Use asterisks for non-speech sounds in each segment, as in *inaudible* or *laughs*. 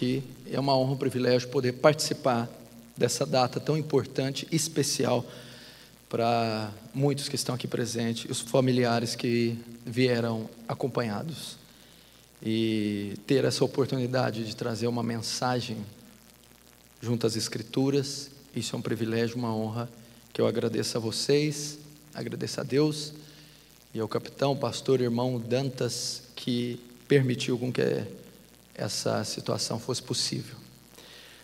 aqui. É uma honra, um privilégio poder participar dessa data tão importante e especial para muitos que estão aqui presentes, os familiares que vieram acompanhados. E ter essa oportunidade de trazer uma mensagem junto às Escrituras, isso é um privilégio, uma honra, que eu agradeço a vocês, agradeço a Deus e ao capitão, pastor, irmão Dantas, que permitiu com que essa situação fosse possível.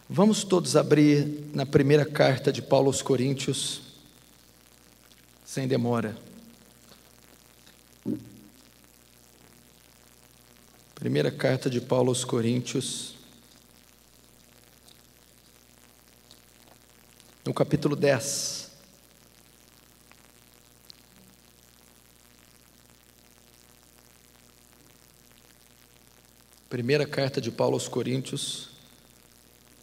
Vamos todos abrir na primeira carta de Paulo aos Coríntios, sem demora. Primeira carta de Paulo aos Coríntios, no capítulo 10. Primeira carta de Paulo aos Coríntios,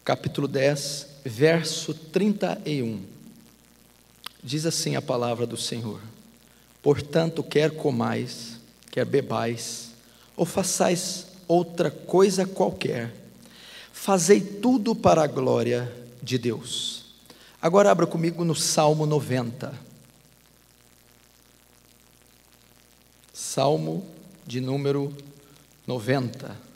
capítulo 10, verso 31. Diz assim a palavra do Senhor: Portanto, quer comais, quer bebais, ou façais outra coisa qualquer, fazei tudo para a glória de Deus. Agora abra comigo no Salmo 90. Salmo de número 90.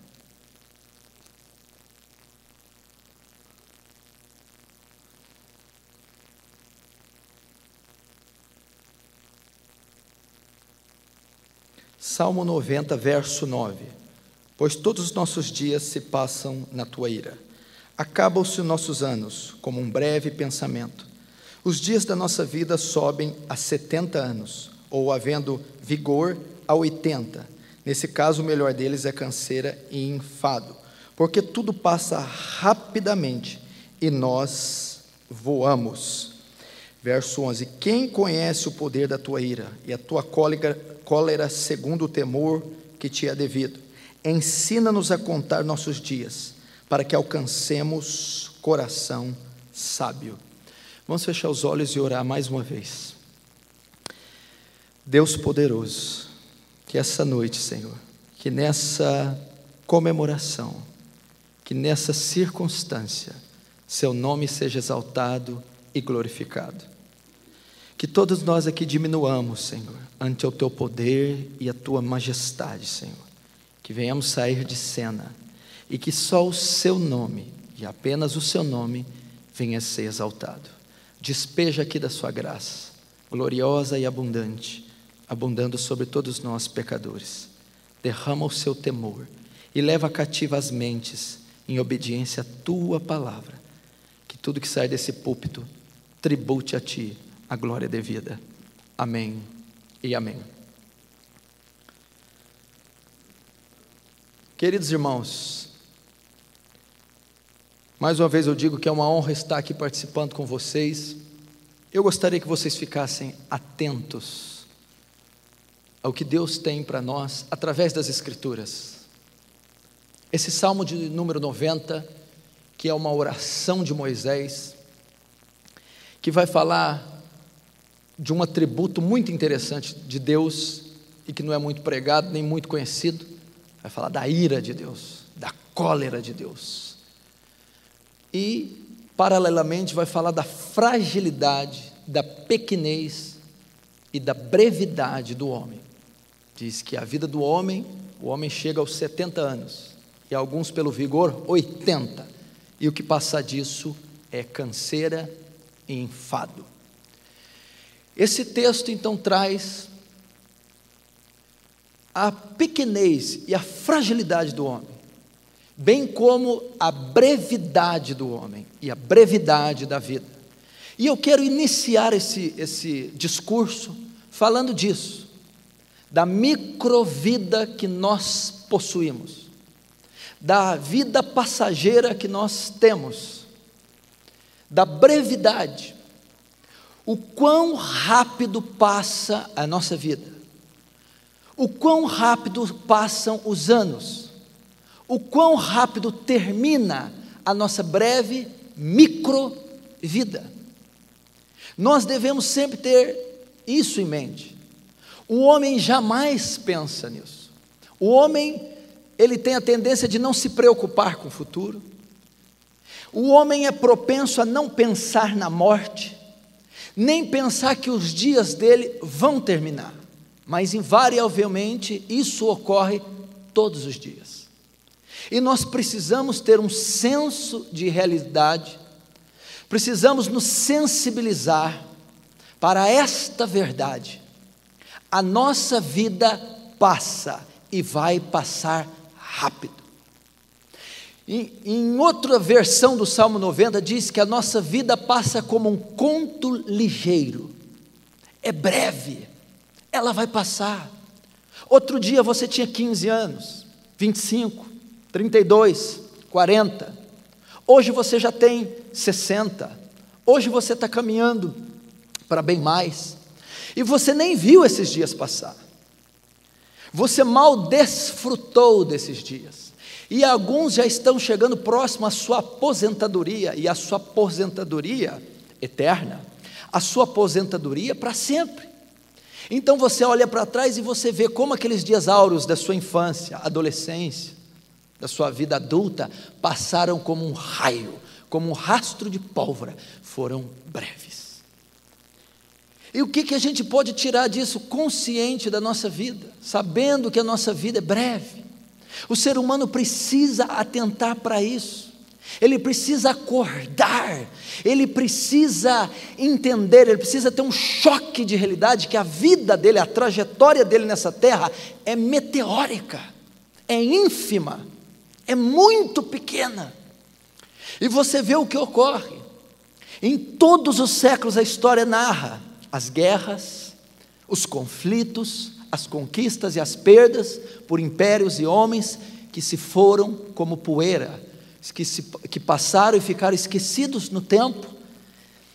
Salmo 90, verso 9. Pois todos os nossos dias se passam na tua ira. Acabam-se os nossos anos como um breve pensamento. Os dias da nossa vida sobem a 70 anos, ou havendo vigor a 80. Nesse caso, o melhor deles é canseira e enfado, porque tudo passa rapidamente e nós voamos. Verso 11: Quem conhece o poder da tua ira e a tua cólera, cólera segundo o temor que te é devido. Ensina-nos a contar nossos dias, para que alcancemos coração sábio. Vamos fechar os olhos e orar mais uma vez. Deus poderoso, que essa noite, Senhor, que nessa comemoração, que nessa circunstância, seu nome seja exaltado e glorificado. Que todos nós aqui diminuamos, Senhor, ante o teu poder e a tua majestade, Senhor. Que venhamos sair de cena e que só o seu nome, e apenas o seu nome, venha ser exaltado. Despeja aqui da sua graça, gloriosa e abundante, abundando sobre todos nós pecadores. Derrama o seu temor e leva cativa as mentes em obediência à tua palavra. Que tudo que sai desse púlpito tribute a ti a glória devida. Amém e amém. Queridos irmãos, mais uma vez eu digo que é uma honra estar aqui participando com vocês. Eu gostaria que vocês ficassem atentos ao que Deus tem para nós através das Escrituras. Esse salmo de número 90, que é uma oração de Moisés, que vai falar de um atributo muito interessante de Deus e que não é muito pregado nem muito conhecido. Vai falar da ira de Deus, da cólera de Deus. E, paralelamente, vai falar da fragilidade, da pequenez e da brevidade do homem. Diz que a vida do homem, o homem chega aos 70 anos, e alguns, pelo vigor, 80. E o que passa disso é canseira e enfado. Esse texto então traz a pequenez e a fragilidade do homem, bem como a brevidade do homem e a brevidade da vida. E eu quero iniciar esse, esse discurso falando disso, da microvida que nós possuímos, da vida passageira que nós temos, da brevidade o quão rápido passa a nossa vida, o quão rápido passam os anos, o quão rápido termina a nossa breve micro vida. Nós devemos sempre ter isso em mente. O homem jamais pensa nisso. O homem ele tem a tendência de não se preocupar com o futuro. O homem é propenso a não pensar na morte, nem pensar que os dias dele vão terminar, mas invariavelmente isso ocorre todos os dias. E nós precisamos ter um senso de realidade, precisamos nos sensibilizar para esta verdade. A nossa vida passa e vai passar rápido. Em, outra versão do Salmo 90 diz que a nossa vida passa como um conto ligeiro, é breve, ela vai passar. Outro dia você tinha 15 anos, 25, 32, 40. Hoje você já tem 60. Hoje você está caminhando para bem mais. E você nem viu esses dias passar. Você mal desfrutou desses dias. E alguns já estão chegando próximo à sua aposentadoria, e a sua aposentadoria eterna, a sua aposentadoria para sempre. Então você olha para trás e você vê como aqueles dias áureos da sua infância, adolescência, da sua vida adulta, passaram como um raio, como um rastro de pólvora, foram breves. E o que, que a gente pode tirar disso consciente da nossa vida, sabendo que a nossa vida é breve? O ser humano precisa atentar para isso, ele precisa acordar, ele precisa entender, ele precisa ter um choque de realidade que a vida dele, a trajetória dele nessa terra é meteórica, é ínfima, é muito pequena. E você vê o que ocorre. Em todos os séculos a história narra as guerras, os conflitos, as conquistas e as perdas por impérios e homens que se foram como poeira, que, se, que passaram e ficaram esquecidos no tempo,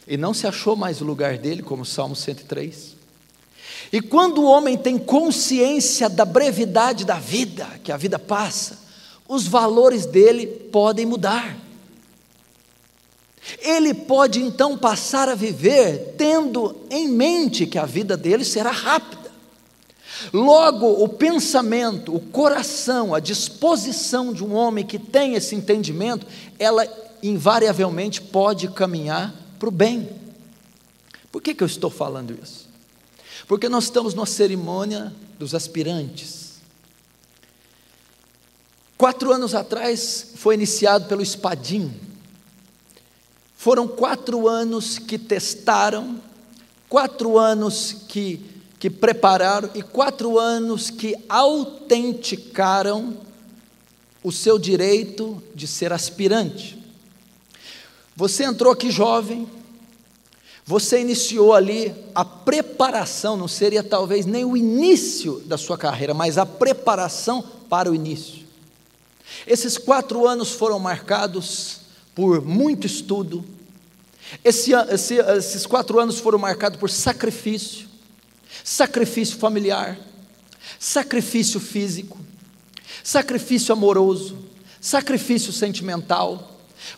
e não se achou mais o lugar dele, como o Salmo 103. E quando o homem tem consciência da brevidade da vida, que a vida passa, os valores dele podem mudar. Ele pode então passar a viver tendo em mente que a vida dele será rápida. Logo, o pensamento, o coração, a disposição de um homem que tem esse entendimento, ela invariavelmente pode caminhar para o bem. Por que, que eu estou falando isso? Porque nós estamos na cerimônia dos aspirantes. Quatro anos atrás foi iniciado pelo Espadim, foram quatro anos que testaram, quatro anos que, que prepararam e quatro anos que autenticaram o seu direito de ser aspirante. Você entrou aqui jovem, você iniciou ali a preparação, não seria talvez nem o início da sua carreira, mas a preparação para o início. Esses quatro anos foram marcados por muito estudo. Esse, esse, esses quatro anos foram marcados por sacrifício, sacrifício familiar, sacrifício físico, sacrifício amoroso, sacrifício sentimental.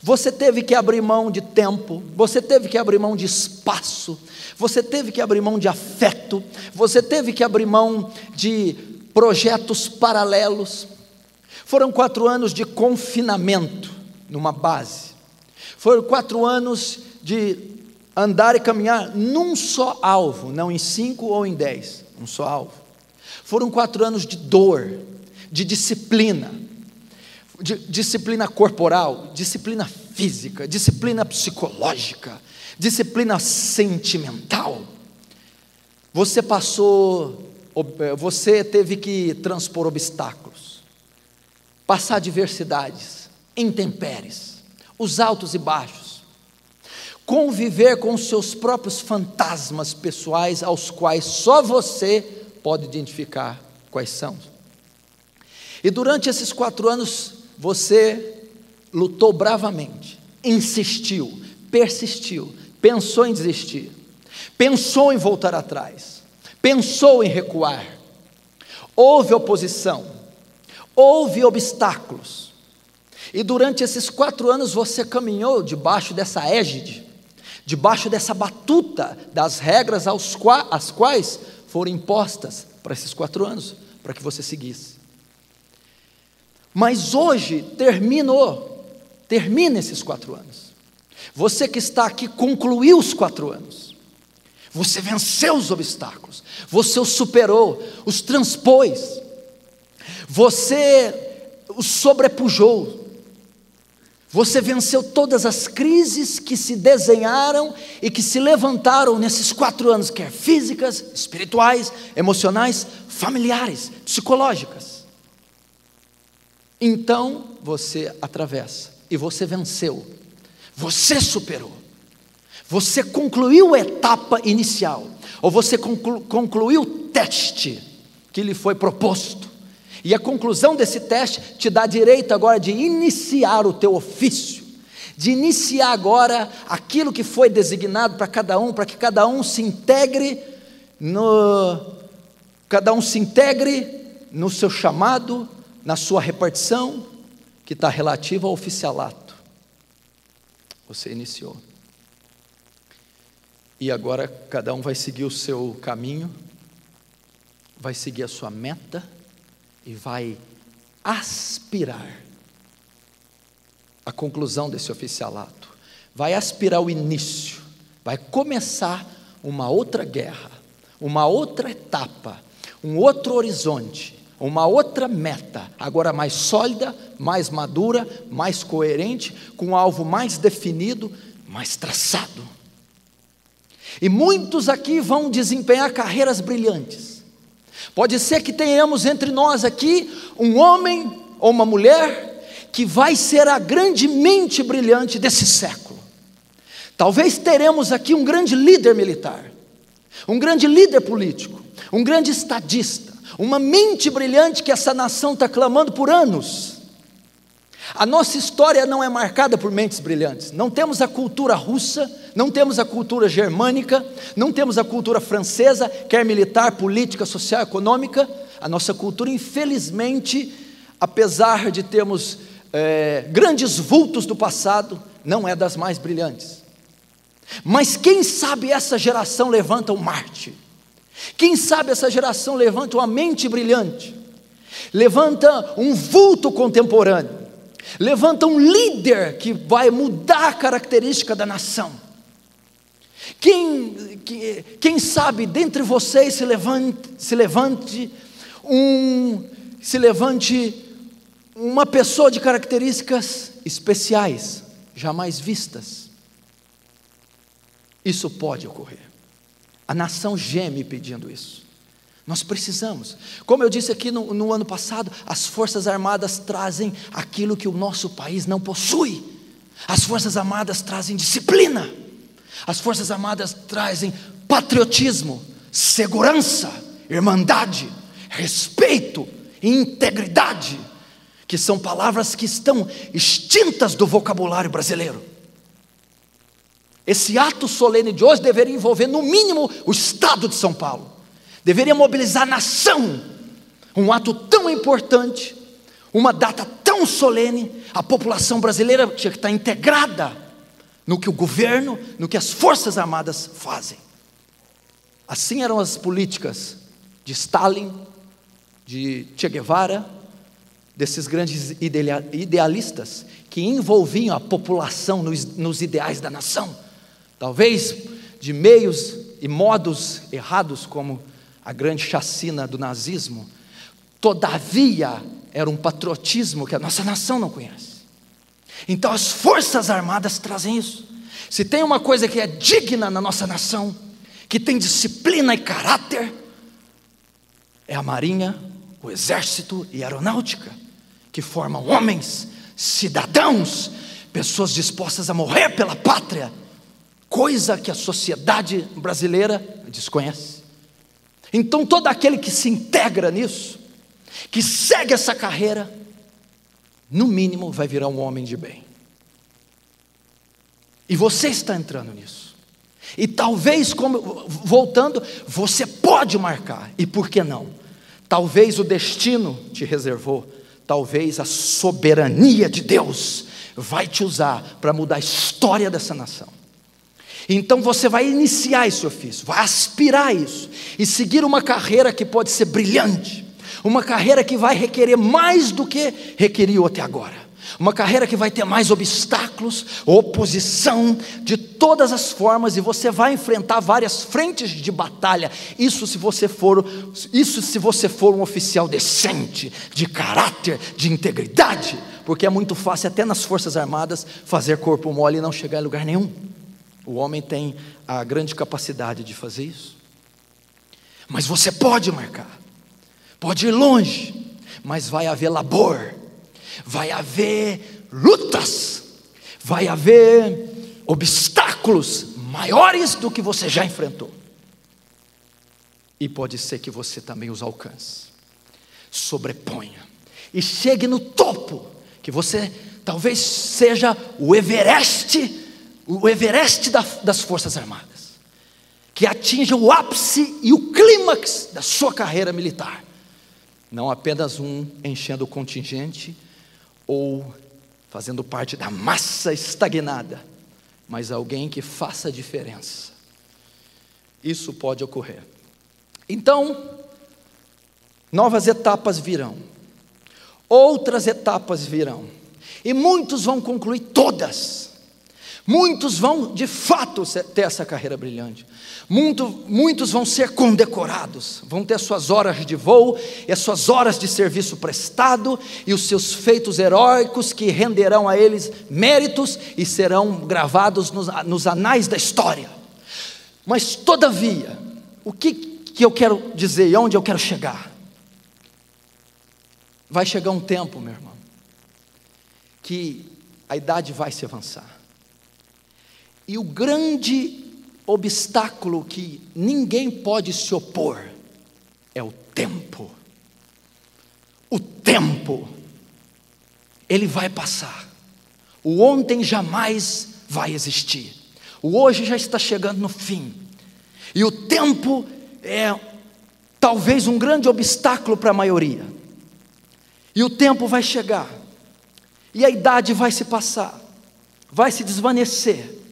Você teve que abrir mão de tempo, você teve que abrir mão de espaço, você teve que abrir mão de afeto, você teve que abrir mão de projetos paralelos. Foram quatro anos de confinamento numa base. Foram quatro anos de andar e caminhar num só alvo, não em cinco ou em dez, um só alvo. Foram quatro anos de dor, de disciplina, de disciplina corporal, disciplina física, disciplina psicológica, disciplina sentimental. Você passou, você teve que transpor obstáculos, passar adversidades, intempéries, os altos e baixos, conviver com os seus próprios fantasmas pessoais, aos quais só você pode identificar quais são. E durante esses quatro anos, você lutou bravamente, insistiu, persistiu, pensou em desistir, pensou em voltar atrás, pensou em recuar. Houve oposição, houve obstáculos, e durante esses quatro anos você caminhou debaixo dessa égide, debaixo dessa batuta das regras aos qua, as quais foram impostas para esses quatro anos, para que você seguisse. Mas hoje terminou, termina esses quatro anos. Você que está aqui concluiu os quatro anos. Você venceu os obstáculos, você os superou, os transpôs, você os sobrepujou, você venceu todas as crises que se desenharam e que se levantaram nesses quatro anos, quer físicas, espirituais, emocionais, familiares, psicológicas. Então você atravessa e você venceu, você superou, você concluiu a etapa inicial, ou você conclu, concluiu o teste que lhe foi proposto. E a conclusão desse teste te dá direito agora de iniciar o teu ofício, de iniciar agora aquilo que foi designado para cada um, para que cada um se integre no cada um se integre no seu chamado, na sua repartição, que está relativa ao oficialato. Você iniciou. E agora cada um vai seguir o seu caminho, vai seguir a sua meta e vai aspirar a conclusão desse oficialato, vai aspirar o início, vai começar uma outra guerra, uma outra etapa, um outro horizonte, uma outra meta, agora mais sólida, mais madura, mais coerente, com um alvo mais definido, mais traçado. E muitos aqui vão desempenhar carreiras brilhantes Pode ser que tenhamos entre nós aqui um homem ou uma mulher que vai ser a grande mente brilhante desse século. Talvez teremos aqui um grande líder militar, um grande líder político, um grande estadista, uma mente brilhante que essa nação está clamando por anos. A nossa história não é marcada por mentes brilhantes. Não temos a cultura russa, não temos a cultura germânica, não temos a cultura francesa, quer militar, política, social, econômica. A nossa cultura, infelizmente, apesar de termos é, grandes vultos do passado, não é das mais brilhantes. Mas quem sabe essa geração levanta um Marte? Quem sabe essa geração levanta uma mente brilhante? Levanta um vulto contemporâneo? Levanta um líder que vai mudar a característica da nação. Quem, que, quem sabe dentre vocês se levante, se levante um, se levante uma pessoa de características especiais, jamais vistas. Isso pode ocorrer. A nação geme pedindo isso. Nós precisamos. Como eu disse aqui no, no, ano passado, as Forças Armadas trazem aquilo que o nosso país não possui. As Forças Armadas trazem disciplina. As Forças Armadas trazem patriotismo, segurança, irmandade, respeito e integridade, que são palavras que estão extintas do vocabulário brasileiro. Esse ato solene de hoje deveria envolver, no mínimo, o Estado de São Paulo deveria mobilizar a nação. Um ato tão importante, uma data tão solene, a população brasileira tinha que estar integrada no que o governo, no que as Forças Armadas fazem. Assim eram as políticas de Stalin, de Che Guevara, desses grandes idealistas que envolviam a população nos, nos ideais da nação, talvez de meios e modos errados, como a grande chacina do nazismo, todavia era um patriotismo que a nossa nação não conhece. Então as Forças Armadas trazem isso. Se tem uma coisa que é digna na nossa nação, que tem disciplina e caráter, é a Marinha, o Exército e a Aeronáutica, que formam homens, cidadãos, pessoas dispostas a morrer pela pátria, coisa que a sociedade brasileira desconhece. Então, todo aquele que se integra nisso, que segue essa carreira, no mínimo vai virar um homem de bem. E você está entrando nisso. E talvez, como, voltando, você pode marcar, e por que não? Talvez o destino te reservou, talvez a soberania de Deus vai te usar para mudar a história dessa nação. Então você vai iniciar esse ofício, vai aspirar isso e seguir uma carreira que pode ser brilhante, uma carreira que vai requerer mais do que requeriu até agora. Uma carreira que vai ter mais obstáculos, oposição de todas as formas e você vai enfrentar várias frentes de batalha. Isso se você for, isso se você for um oficial decente, de caráter, de integridade, porque é muito fácil até nas Forças Armadas fazer corpo mole e não chegar em lugar nenhum. O homem tem a grande capacidade de fazer isso. Mas você pode marcar. Pode ir longe, mas vai haver labor vai haver lutas, vai haver obstáculos maiores do que você já enfrentou. E pode ser que você também os alcance, sobreponha e chegue no topo, que você talvez seja o Everest, o Everest das Forças Armadas, que atinja o ápice e o clímax da sua carreira militar. Não apenas um enchendo o contingente, ou fazendo parte da massa estagnada, mas alguém que faça a diferença. Isso pode ocorrer. Então, novas etapas virão, outras etapas virão, e muitos vão concluir todas. Muitos vão de fato ter essa carreira brilhante. Muito, muitos vão ser condecorados, vão ter suas horas de voo e as suas horas de serviço prestado e os seus feitos heróicos que renderão a eles méritos e serão gravados nos, nos anais da história. Mas, todavia, o que, que eu quero dizer e onde eu quero chegar? Vai chegar um tempo, meu irmão, que a idade vai se avançar. E o grande obstáculo que ninguém pode se opor é o tempo. O tempo, ele vai passar. O ontem jamais vai existir. O hoje já está chegando no fim. E o tempo é talvez um grande obstáculo para a maioria. E o tempo vai chegar. E a idade vai se passar. Vai se desvanecer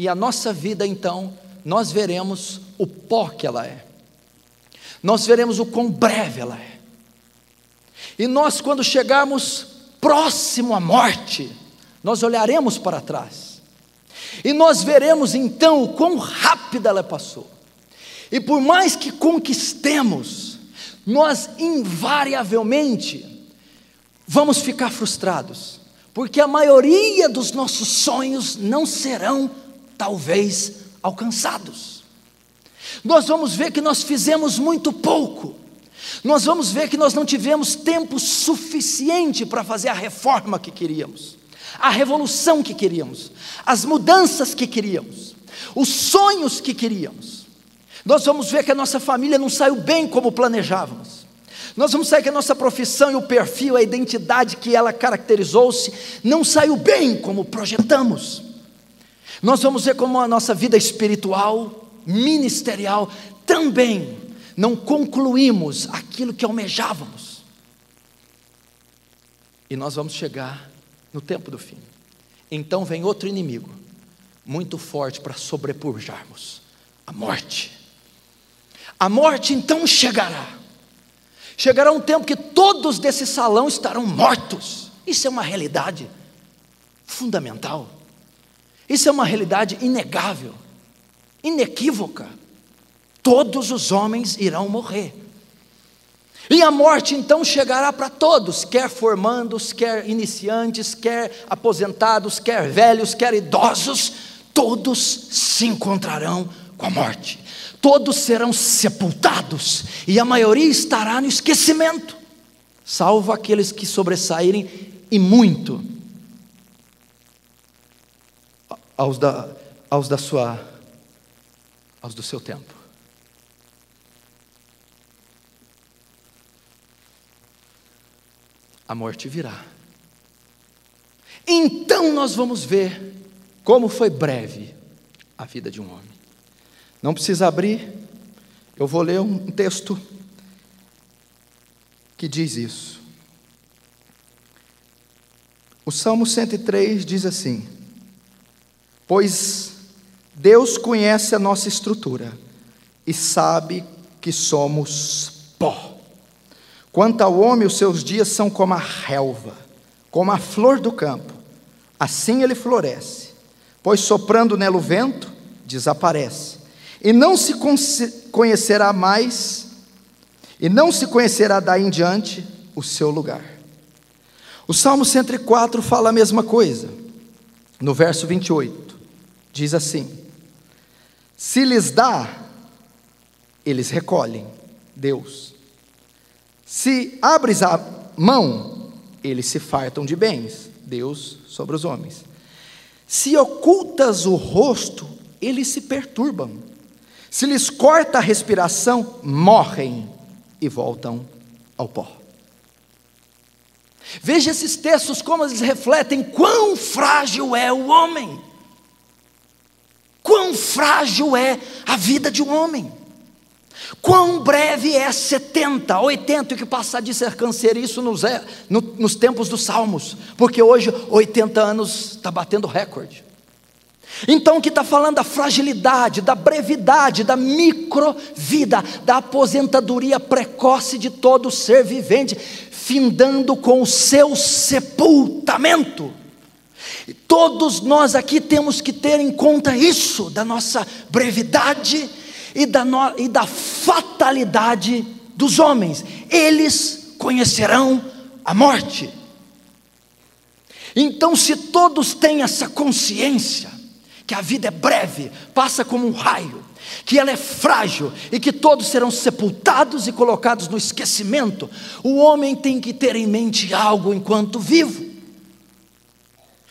e a nossa vida então, nós veremos o pó que ela é, nós veremos o quão breve ela é, e nós, quando chegarmos próximo à morte, nós olharemos para trás, e nós veremos então o quão rápida ela passou, e por mais que conquistemos, nós invariavelmente vamos ficar frustrados, porque a maioria dos nossos sonhos não serão talvez alcançados. Nós vamos ver que nós fizemos muito pouco. Nós vamos ver que nós não tivemos tempo suficiente para fazer a reforma que queríamos, a revolução que queríamos, as mudanças que queríamos, os sonhos que queríamos. Nós vamos ver que a nossa família não saiu bem como planejávamos. Nós vamos ver que a nossa profissão e o perfil, a identidade que ela caracterizou-se, não saiu bem como projetamos. Nós vamos ver como a nossa vida espiritual, ministerial, também não concluímos aquilo que almejávamos. E nós vamos chegar no tempo do fim. Então vem outro inimigo, muito forte para sobrepujarmos a morte. A morte então chegará. Chegará um tempo que todos desse salão estarão mortos. Isso é uma realidade fundamental. Isso é uma realidade inegável, inequívoca. Todos os homens irão morrer. E a morte então chegará para todos, quer formandos, quer iniciantes, quer aposentados, quer velhos, quer idosos, todos se encontrarão com a morte. Todos serão sepultados e a maioria estará no esquecimento, salvo aqueles que sobressaírem e muito aos da, aos da sua, aos do seu tempo. A morte virá. Então nós vamos ver como foi breve a vida de um homem. Não precisa abrir, eu vou ler um texto que diz isso. O Salmo 103 diz assim: pois Deus conhece a nossa estrutura e sabe que somos pó. Quanto ao homem, os seus dias são como a relva, como a flor do campo. Assim ele floresce, pois soprando nela o vento, desaparece. E não se conhecerá mais, e não se conhecerá daí em diante o seu lugar. O Salmo 104 fala a mesma coisa. No verso 28, diz assim: Se lhes dá, eles recolhem, Deus. Se abres a mão, eles se fartam de bens, Deus sobre os homens. Se ocultas o rosto, eles se perturbam. Se lhes corta a respiração, morrem e voltam ao pó. Veja esses textos como eles refletem quão frágil é o homem. Quão frágil é a vida de um homem. Quão breve é 70, 80, o que passar de ser isso nos, é, no, nos tempos dos Salmos, porque hoje 80 anos está batendo recorde. Então, o que está falando da fragilidade, da brevidade, da microvida, da aposentadoria precoce de todo ser vivente, findando com o seu sepultamento. Todos nós aqui temos que ter em conta isso, da nossa brevidade e da, no, e da fatalidade dos homens. Eles conhecerão a morte. Então, se todos têm essa consciência, que a vida é breve, passa como um raio, que ela é frágil e que todos serão sepultados e colocados no esquecimento, o homem tem que ter em mente algo enquanto vivo.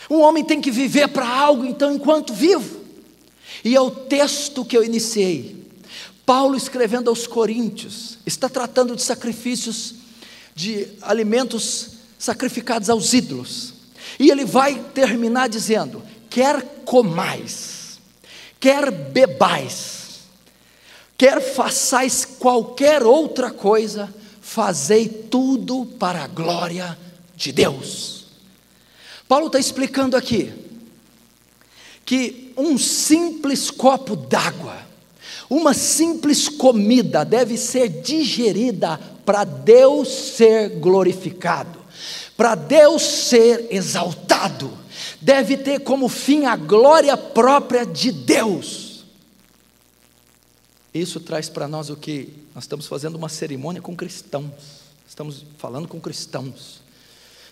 O homem tem que viver para algo então enquanto vivo. E é o texto que eu iniciei. Paulo escrevendo aos Coríntios, está tratando de sacrifícios, de alimentos sacrificados aos ídolos. E ele vai terminar dizendo: quer comais, quer bebais, quer façais qualquer outra coisa, fazei tudo para a glória de Deus. Paulo está explicando aqui que um simples copo d'água, uma simples comida deve ser digerida para Deus ser glorificado, para Deus ser exaltado, deve ter como fim a glória própria de Deus. Isso traz para nós o que? Nós estamos fazendo uma cerimônia com cristãos, estamos falando com cristãos,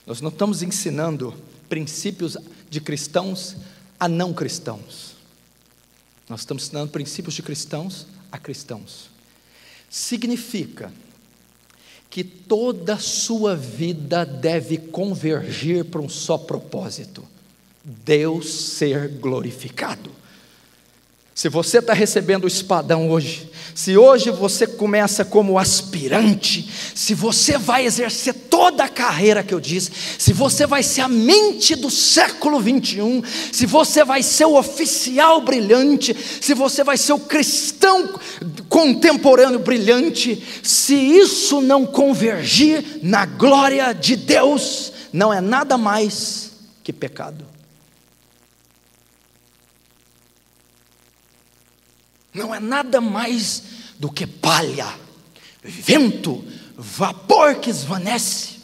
nós não estamos ensinando princípios de cristãos a não cristãos. Nós estamos ensinando princípios de cristãos a cristãos. Significa que toda sua vida deve convergir para um só propósito: Deus ser glorificado. Se você está recebendo o espadão hoje, se hoje você começa como aspirante, se você vai exercer toda a carreira que eu disse, se você vai ser a mente do século 21, se você vai ser o oficial brilhante, se você vai ser o cristão contemporâneo brilhante, se isso não convergir na glória de Deus, não é nada mais que pecado. Não é nada mais do que palha, vento, vapor que esvanece.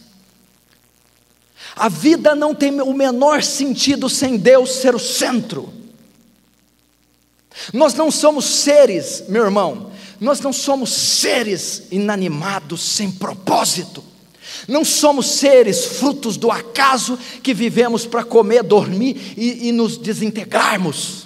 A vida não tem o menor sentido sem Deus ser o centro. Nós não somos seres, meu irmão, nós não somos seres inanimados sem propósito. Não somos seres frutos do acaso que vivemos para comer, dormir e, e nos desintegrarmos.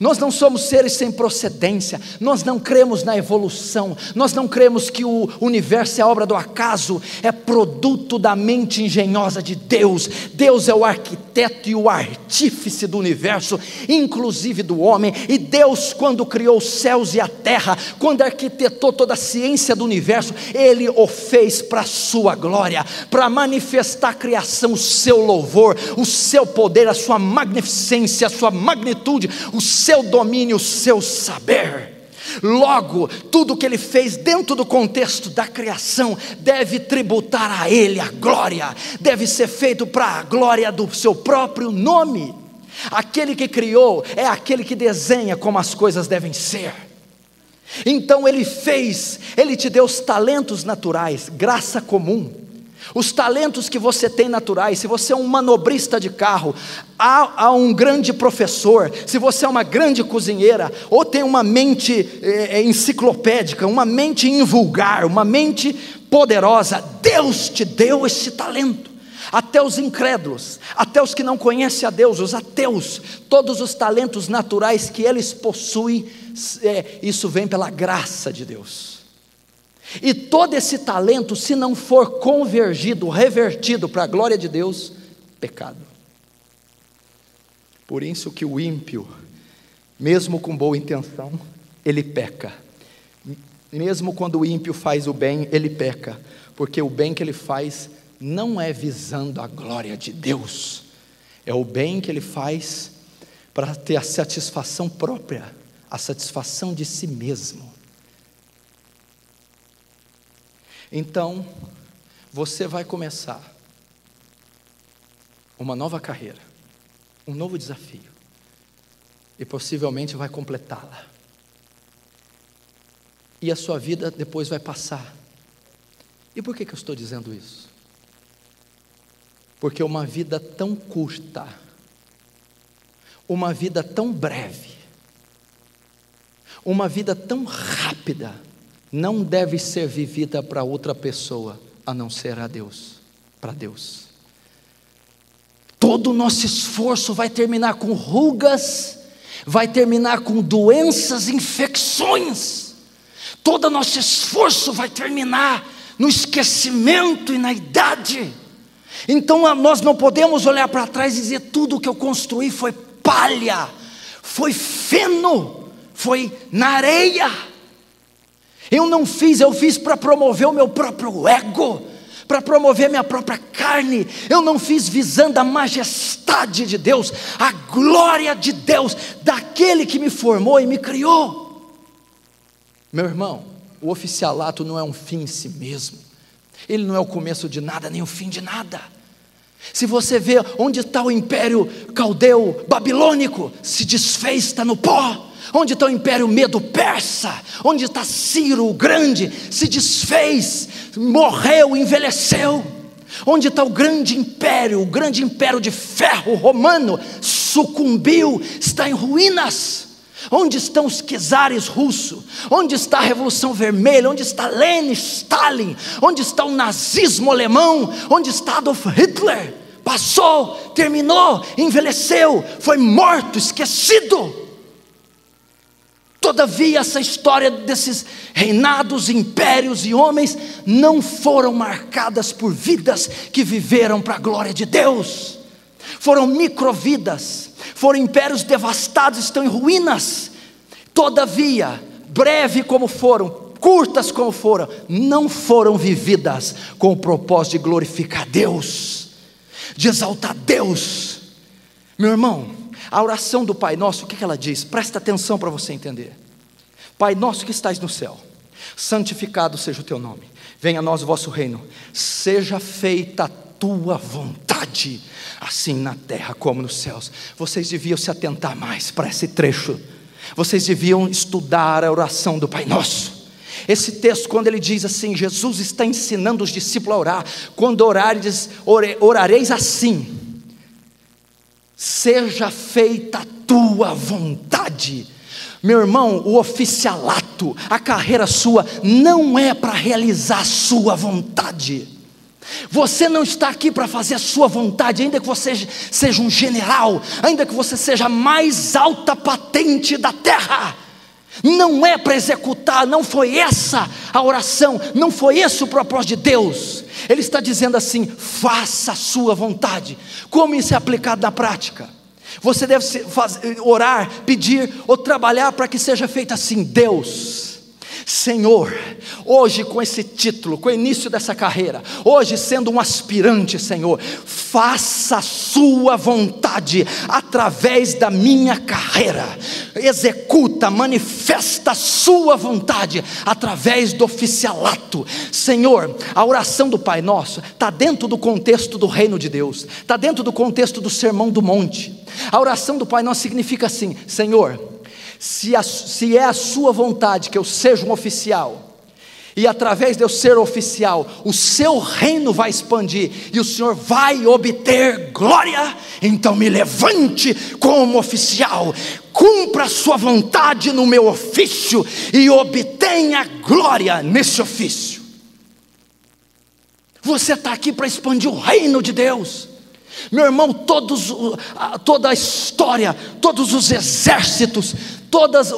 Nós não somos seres sem procedência, nós não cremos na evolução, nós não cremos que o universo é obra do acaso, é produto da mente engenhosa de Deus. Deus é o arquiteto e o artífice do universo, inclusive do homem. E Deus, quando criou os céus e a terra, quando arquitetou toda a ciência do universo, Ele o fez para a sua glória, para manifestar a criação, o seu louvor, o seu poder, a sua magnificência, a sua magnitude, o seu domínio, o seu saber. Logo, tudo que ele fez dentro do contexto da criação deve tributar a ele a glória, deve ser feito para a glória do seu próprio nome. Aquele que criou é aquele que desenha como as coisas devem ser. Então ele fez, ele te deu os talentos naturais, graça comum. Os talentos que você tem naturais, se você é um manobrista de carro, há, há, um grande professor, se você é uma grande cozinheira, ou tem uma mente é, enciclopédica, uma mente invulgar, uma mente poderosa, Deus te deu esse talento. Até os incrédulos, até os que não conhecem a Deus, os ateus, todos os talentos naturais que eles possuem, é, isso vem pela graça de Deus. E todo esse talento, se não for convergido, revertido para a glória de Deus, pecado. Por isso que o ímpio, mesmo com boa intenção, ele peca. Mesmo quando o ímpio faz o bem, ele peca, porque o bem que ele faz não é visando a glória de Deus, é o bem que ele faz para ter a satisfação própria, a satisfação de si mesmo. Então, você vai começar uma nova carreira, um novo desafio, e possivelmente vai completá-la. E a sua vida depois vai passar. E por que, que eu estou dizendo isso? Porque uma vida tão curta, uma vida tão breve, uma vida tão rápida, não deve ser vivida para outra pessoa a não ser a Deus, para Deus. Todo o nosso esforço vai terminar com rugas, vai terminar com doenças, infecções. Todo o nosso esforço vai terminar no esquecimento e na idade. Então nós não podemos olhar para trás e dizer tudo o que eu construí foi palha, foi feno, foi na areia. Eu não fiz, eu fiz para promover o meu próprio ego, para promover minha própria carne. Eu não fiz visando a majestade de Deus, a glória de Deus, daquele que me formou e me criou. Meu irmão, o oficialato não é um fim em si mesmo, ele não é o começo de nada, nem o fim de nada. Se você vê onde está o império caldeu babilônico, se desfez, está no pó. Onde está o império medo persa? Onde está Ciro o grande? Se desfez, morreu, envelheceu. Onde está o grande império, o grande império de ferro romano? Sucumbiu, está em ruínas. Onde estão os czares russos? Onde está a Revolução Vermelha? Onde está Lenin, Stalin? Onde está o nazismo alemão? Onde está Adolf Hitler? Passou, terminou, envelheceu, foi morto, esquecido. Todavia, essa história desses reinados, impérios e homens não foram marcadas por vidas que viveram para a glória de Deus, foram microvidas, foram impérios devastados, estão em ruínas. Todavia, breve como foram, curtas como foram, não foram vividas com o propósito de glorificar Deus, de exaltar Deus. Meu irmão, a oração do Pai Nosso, o que ela diz? Presta atenção para você entender. Pai Nosso que estás no céu, santificado seja o teu nome, venha a nós o vosso reino, seja feita a tua vontade, assim na terra como nos céus. Vocês deviam se atentar mais para esse trecho, vocês deviam estudar a oração do Pai Nosso. Esse texto, quando ele diz assim, Jesus está ensinando os discípulos a orar, quando orares, orareis assim, seja feita a tua vontade. Meu irmão, o oficialato, a carreira sua, não é para realizar a sua vontade. Você não está aqui para fazer a sua vontade, ainda que você seja um general, ainda que você seja a mais alta patente da terra. Não é para executar, não foi essa a oração, não foi esse o propósito de Deus. Ele está dizendo assim: faça a sua vontade. Como isso é aplicado na prática? Você deve fazer, orar, pedir ou trabalhar para que seja feito assim: Deus, Senhor, hoje com esse título, com o início dessa carreira, hoje sendo um aspirante, Senhor, faça a Sua vontade através da minha carreira, executa, manifesta a Sua vontade através do oficialato, Senhor. A oração do Pai Nosso está dentro do contexto do reino de Deus, está dentro do contexto do sermão do monte. A oração do Pai Nosso significa assim: Senhor, Se, a, se é a sua vontade que eu seja um oficial, e através de eu ser oficial, o seu reino vai expandir e o Senhor vai obter glória. Então me levante como oficial, cumpra a sua vontade no meu ofício e obtenha glória nesse ofício. Você está aqui para expandir o reino de Deus. Meu irmão, todos, toda a história, todos os exércitos, todas,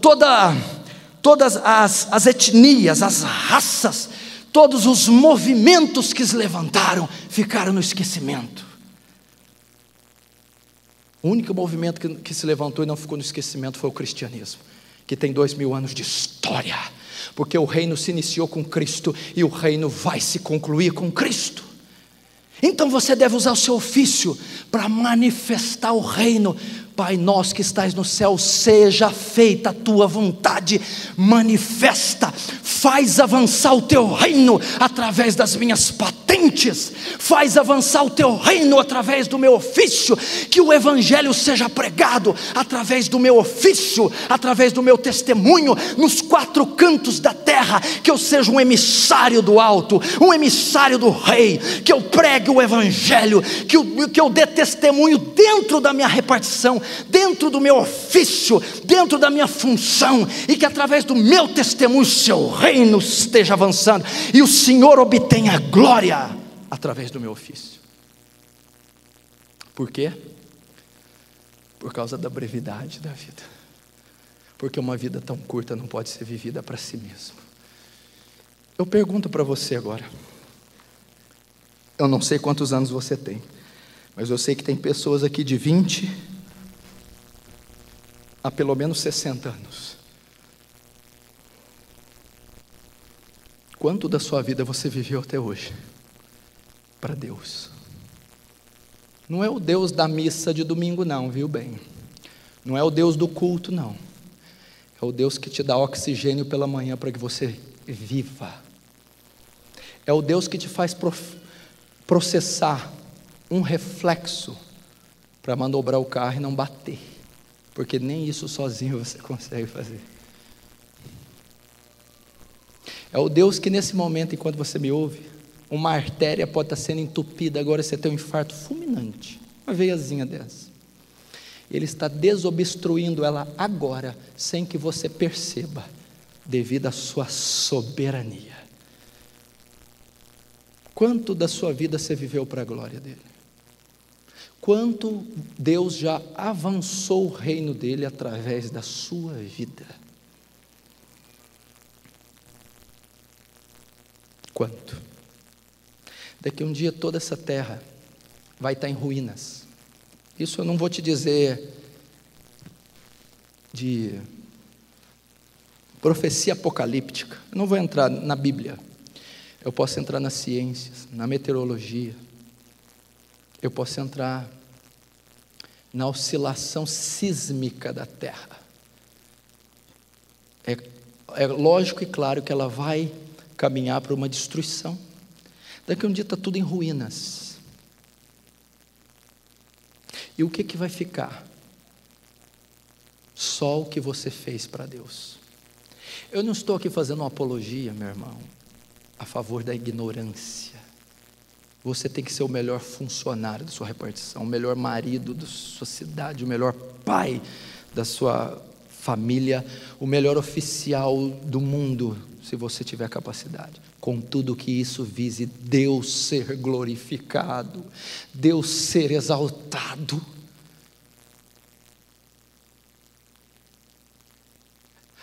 toda todas as, as etnias, as raças, todos os movimentos que se levantaram ficaram no esquecimento. O único movimento que, que se levantou e não ficou no esquecimento foi o cristianismo, que tem dois mil anos de história, porque o reino se iniciou com Cristo e o reino vai se concluir com Cristo. Então você deve usar o seu ofício para manifestar o reino, Pai nosso que estás no céu, seja feita a tua vontade, manifesta, faz avançar o teu reino através das minhas patentes, faz avançar o teu reino através do meu ofício, que o evangelho seja pregado através do meu ofício, através do meu testemunho, nos quatro cantos da terra, que eu seja um emissário do alto, um emissário do rei, que eu pregue o evangelho, que eu, que eu dê testemunho dentro da minha repartição dentro do meu ofício, dentro da minha função, e que através do meu testemunho, seu reino esteja avançando, e o Senhor obtenha glória através do meu ofício. Por quê? Por causa da brevidade da vida. Porque uma vida tão curta não pode ser vivida para si mesmo. Eu pergunto para você agora. Eu não sei quantos anos você tem, mas eu sei que tem pessoas aqui de 20, há pelo menos 60 anos. Quanto da sua vida você viveu até hoje? Para Deus. Não é o Deus da missa de domingo, não, viu bem? Não é o Deus do culto, não. É o Deus que te dá oxigênio pela manhã para que você viva. É o Deus que te faz processar um reflexo para manobrar o carro e não bater porque nem isso sozinho *laughs* você consegue fazer. É o Deus que nesse momento, enquanto você me ouve, uma artéria pode estar sendo entupida, agora você tem um infarto fulminante, uma veiazinha dessa. Ele está desobstruindo ela agora, sem que você perceba, devido à sua soberania. Quanto da sua vida você viveu para a glória dele? Quanto Deus já avançou o reino dele através da sua vida. Quanto? Daqui um dia toda essa terra vai estar em ruínas. Isso eu não vou te dizer de profecia apocalíptica. Eu não vou entrar na Bíblia. Eu posso entrar nas ciências, na meteorologia. Eu posso entrar na oscilação sísmica da Terra. É, é lógico e claro que ela vai caminhar para uma destruição. Daqui a um dia está tudo em ruínas. E o que, que vai ficar? Só o que você fez para Deus. Eu não estou aqui fazendo uma apologia, meu irmão, a favor da ignorância. Você tem que ser o melhor funcionário da sua repartição, o melhor marido da sua cidade, o melhor pai da sua família, o melhor oficial do mundo, se você tiver capacidade. Contudo, que isso vise Deus ser glorificado, Deus ser exaltado.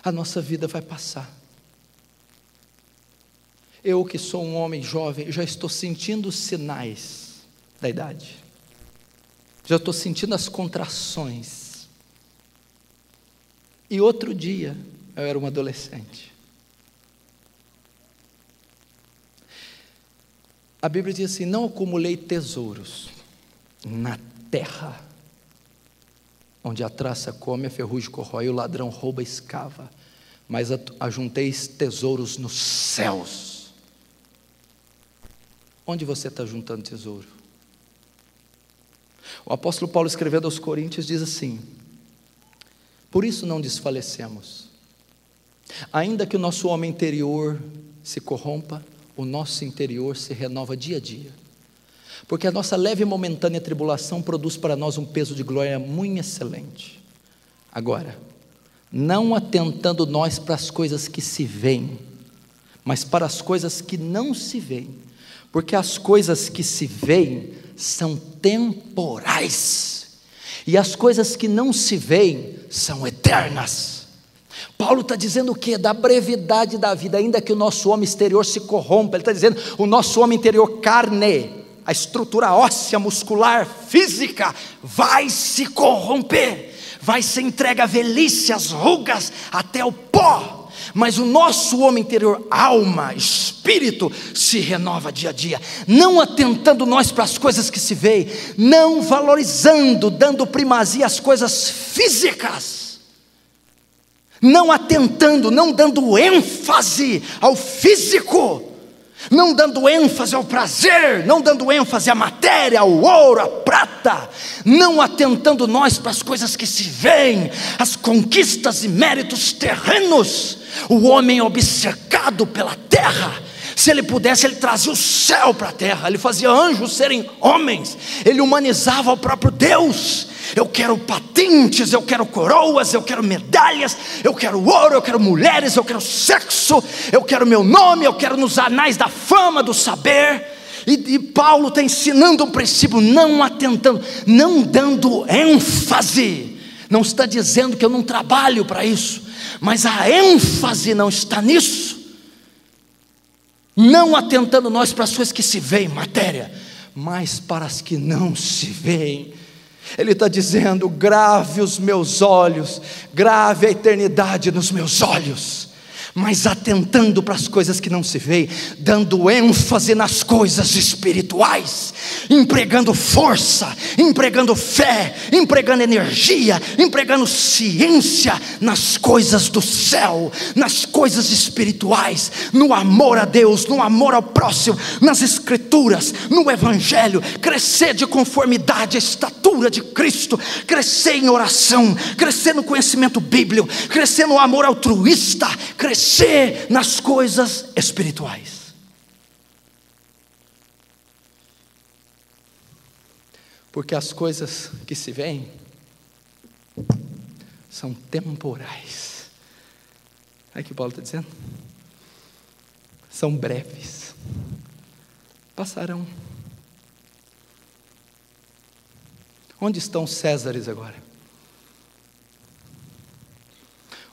A nossa vida vai passar. Eu que sou um homem jovem, já estou sentindo os sinais da idade. Já estou sentindo as contrações. E outro dia, eu era um adolescente. A Bíblia diz assim: Não acumulei tesouros na terra, onde a traça come, a ferrugem corrói, o ladrão rouba e escava, mas ajunteis tesouros nos céus Onde você está juntando tesouro? O apóstolo Paulo escrevendo aos Coríntios diz assim: Por isso não desfalecemos. Ainda que o nosso homem interior se corrompa, o nosso interior se renova dia a dia. Porque a nossa leve e momentânea tribulação produz para nós um peso de glória muito excelente. Agora, não atentando nós para as coisas que se veem, mas para as coisas que não se veem, porque as coisas que se veem são temporais, e as coisas que não se veem são eternas. Paulo está dizendo o que? Da brevidade da vida, ainda que o nosso homem exterior se corrompa, ele está dizendo o nosso homem interior, carne, a estrutura óssea, muscular, física, vai se corromper, vai ser entregue à velhice, às rugas, até o pó mas o nosso homem interior, alma, espírito, se renova dia a dia, não atentando nós para as coisas que se veem, não valorizando, dando primazia às coisas físicas, não atentando, não dando ênfase ao físico, não dando ênfase ao prazer, não dando ênfase à matéria, ao ouro, à prata, não atentando nós para as coisas que se veem, as conquistas e méritos terrenos, o homem obcecado pela terra, se ele pudesse, ele trazia o céu para a terra, ele fazia anjos serem homens, ele humanizava o próprio Deus. Eu quero patentes, eu quero coroas, eu quero medalhas, eu quero ouro, eu quero mulheres, eu quero sexo, eu quero meu nome, eu quero nos anais da fama, do saber. E, e Paulo está ensinando um princípio, não atentando, não dando ênfase. Não está dizendo que eu não trabalho para isso, mas a ênfase não está nisso não atentando nós para as coisas que se veem, matéria, mas para as que não se veem. Ele está dizendo: grave os meus olhos, grave a eternidade nos meus olhos mas atentando para as coisas que não se vê, dando ênfase nas coisas espirituais, empregando força, empregando fé, empregando energia, empregando ciência nas coisas do céu, nas coisas espirituais, no amor a Deus, no amor ao próximo, nas escrituras, no evangelho, crescer de conformidade à estatura de Cristo, crescer em oração, crescer no conhecimento bíblico, crescer no amor altruísta, crescer crescer nas coisas espirituais. Porque as coisas que se veem são temporais. Aí que Paulo está dizendo? São breves. Passarão. Onde estão Césares agora?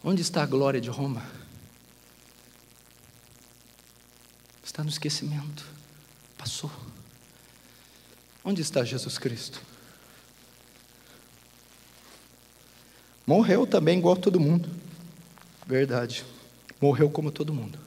Onde está a glória de Roma? Está no esquecimento. Passou. Onde está Jesus Cristo? Morreu também igual todo mundo. Verdade. Morreu como todo mundo.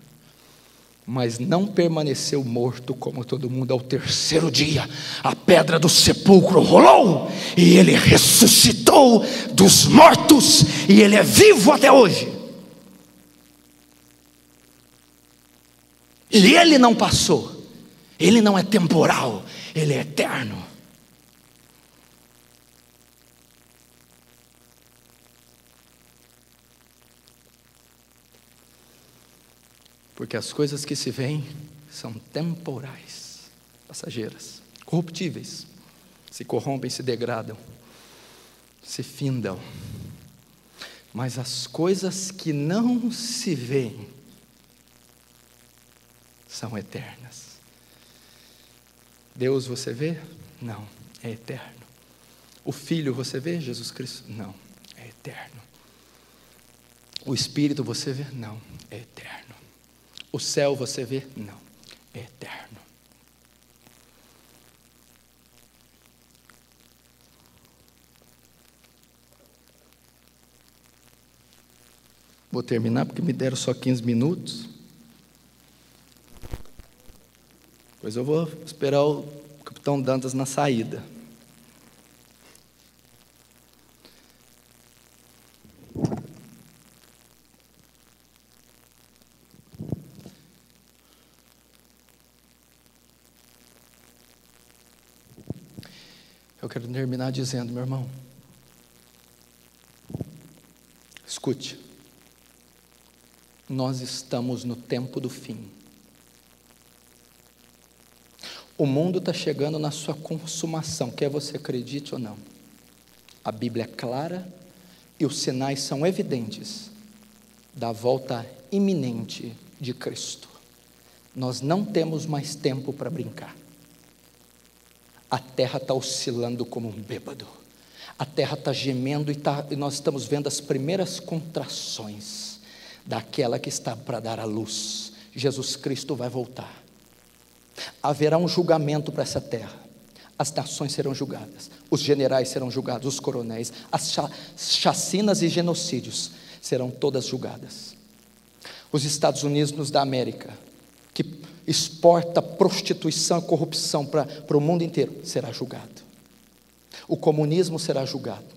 Mas não permaneceu morto como todo mundo ao terceiro dia. A pedra do sepulcro rolou e ele ressuscitou dos mortos e ele é vivo até hoje. E ele não passou. Ele não é temporal, ele é eterno. Porque as coisas que se veem são temporais, passageiras, corruptíveis, se corrompem, se degradam, se findam. Mas as coisas que não se veem são eternas. Deus você vê? Não, é eterno. O Filho você vê? Jesus Cristo? Não, é eterno. O Espírito você vê? Não, é eterno. O céu você vê? Não, é eterno. Vou terminar porque me deram só 15 minutos. Pois eu vou esperar o capitão Dantas na saída. Eu quero terminar dizendo, meu irmão, Escute, nós estamos no tempo do fim. O mundo está chegando na sua consumação, quer você acredite ou não. A Bíblia é clara e os sinais são evidentes da volta iminente de Cristo. Nós não temos mais tempo para brincar. A terra está oscilando como um bêbado. A terra está gemendo e, tá, e nós estamos vendo as primeiras contrações daquela que está para dar a luz. Jesus Cristo vai voltar. Haverá um julgamento para essa terra. As nações serão julgadas, os generais serão julgados, os coronéis, as chacinas e genocídios serão todas julgadas. Os Estados Unidos da América, que exporta prostituição e corrupção para, para o mundo inteiro, será julgado. O comunismo será julgado.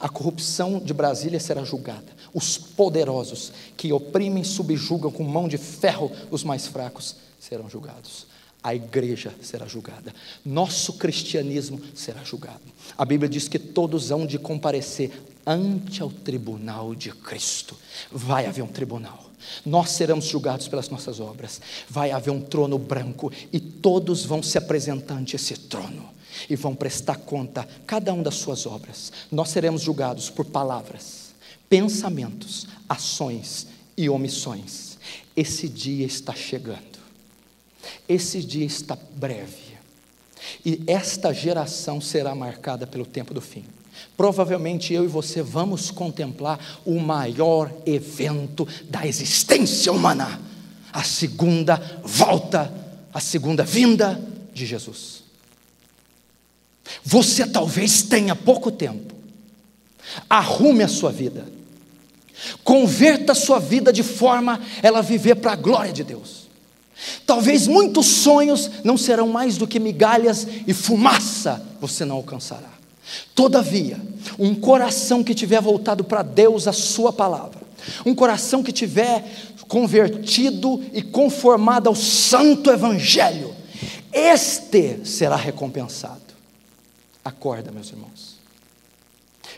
A corrupção de Brasília será julgada. Os poderosos que oprimem e subjugam com mão de ferro os mais fracos serão julgados. A igreja será julgada. Nosso cristianismo será julgado. A Bíblia diz que todos hão de comparecer ante ao tribunal de Cristo. Vai haver um tribunal. Nós seremos julgados pelas nossas obras. Vai haver um trono branco e todos vão se apresentar ante esse trono e vão prestar conta, cada um das suas obras. Nós seremos julgados por palavras, pensamentos, ações e omissões. Esse dia está chegando, esse dia está breve, e esta geração será marcada pelo tempo do fim. Provavelmente eu e você vamos contemplar o maior evento da existência humana, a segunda volta, a segunda vinda de Jesus. Você talvez tenha pouco tempo. Arrume a sua vida. Converta a sua vida de forma ela viver para a glória de Deus. Talvez muitos sonhos não serão mais do que migalhas e fumaça você não alcançará. Todavia, um coração que tiver voltado para Deus, a sua palavra, um coração que tiver convertido e conformado ao santo evangelho, este será recompensado. Acorda, meus irmãos.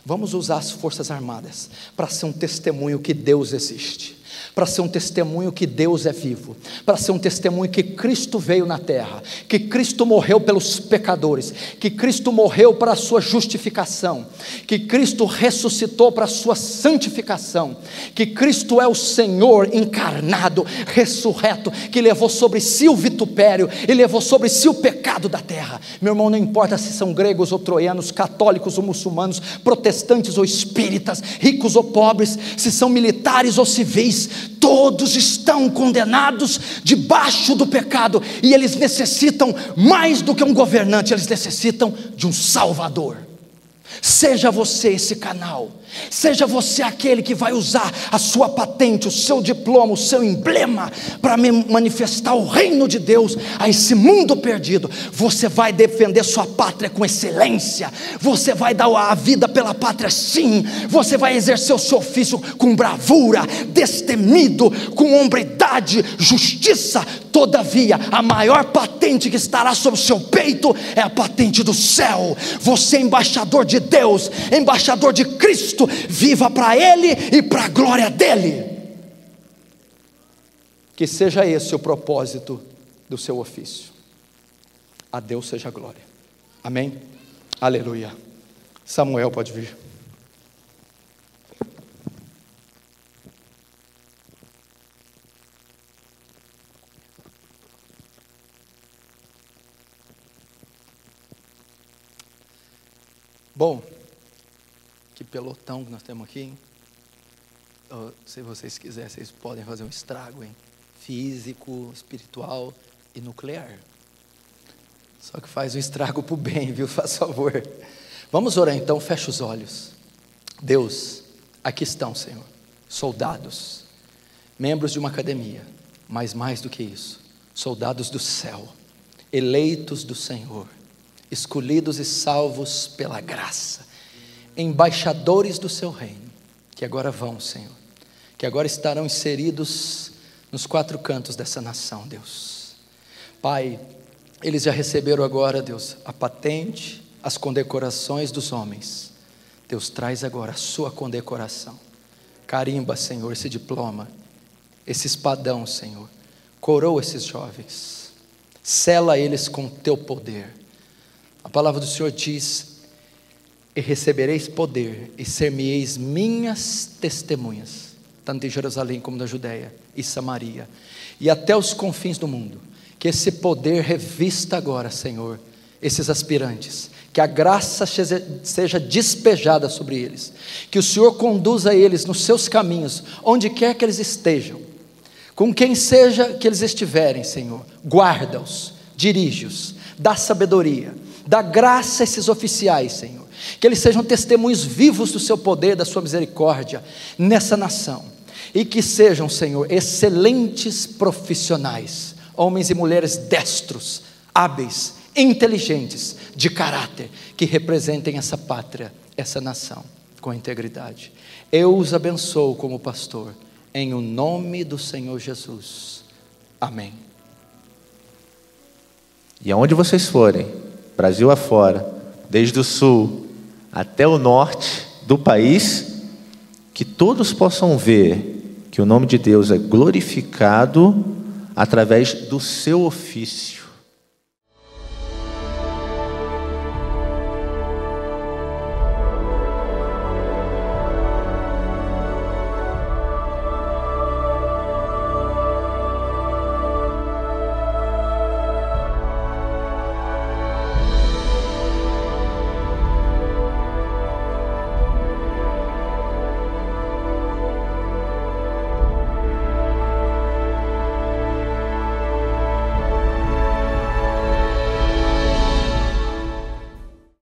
Vamos usar as Forças Armadas para ser um testemunho que Deus existe para ser um testemunho que Deus é vivo, para ser um testemunho que Cristo veio na terra, que Cristo morreu pelos pecadores, que Cristo morreu para a sua justificação, que Cristo ressuscitou para a sua santificação, que Cristo é o Senhor encarnado, ressurreto, que levou sobre si o vitupério e levou sobre si o pecado da terra. Meu irmão, não importa se são gregos ou troianos, católicos ou muçulmanos, protestantes ou espíritas, ricos ou pobres, se são militares ou civis, todos estão condenados debaixo do pecado e eles necessitam mais do que um governante, eles necessitam de um Salvador. Seja você esse canal Seja você aquele que vai usar a sua patente, o seu diploma, o seu emblema para manifestar o reino de Deus a esse mundo perdido. Você vai defender sua pátria com excelência. Você vai dar a vida pela pátria, sim. Você vai exercer o seu ofício com bravura, destemido, com hombridade, justiça. Todavia, a maior patente que estará sobre o seu peito é a patente do céu. Você é embaixador de Deus, embaixador de Cristo viva para Ele e para a glória dEle. Que seja esse o propósito do seu ofício. A Deus seja a glória. Amém? Aleluia. Samuel pode vir. Bom, que pelotão que nós temos aqui, hein? Oh, se vocês quiserem, vocês podem fazer um estrago, hein? Físico, espiritual e nuclear. Só que faz o estrago para o bem, viu? *laughs* Faz favor. Vamos orar então, fecha os olhos. Deus, aqui estão, Senhor, soldados, membros de uma academia, mas mais do que isso, soldados do céu, eleitos do Senhor, escolhidos e salvos pela graça embaixadores do seu reino, que agora vão, Senhor, que agora estarão inseridos nos quatro cantos dessa nação, Deus. Pai, eles já receberam agora, Deus, a patente, as condecorações dos homens. Deus traz agora a sua condecoração. Carimba, Senhor, esse diploma, esse espadão, Senhor. Coroa esses jovens. Sela eles com teu poder. A palavra do Senhor diz: E recebereis poder, e ser-me-eis minhas testemunhas, tanto em Jerusalém como na Judéia e Samaria, e até os confins do mundo. Que esse poder revista agora, Senhor, esses aspirantes, que a graça seja despejada sobre eles, que o Senhor conduza eles nos seus caminhos, onde quer que eles estejam, com quem seja que eles estiverem, Senhor, guarda-os, dirige-os, dá sabedoria, dá graça a esses oficiais, Senhor, que eles sejam testemunhos vivos do seu poder, da sua misericórdia nessa nação, e que sejam, Senhor, excelentes profissionais, homens e mulheres destros, hábeis, inteligentes, de caráter, que representem essa pátria, essa nação, com integridade. Eu os abençoo como pastor, em o nome do Senhor Jesus. Amém. E aonde vocês forem, Brasil afora, desde o sul até o norte do país, que todos possam ver que o nome de Deus é glorificado através do seu ofício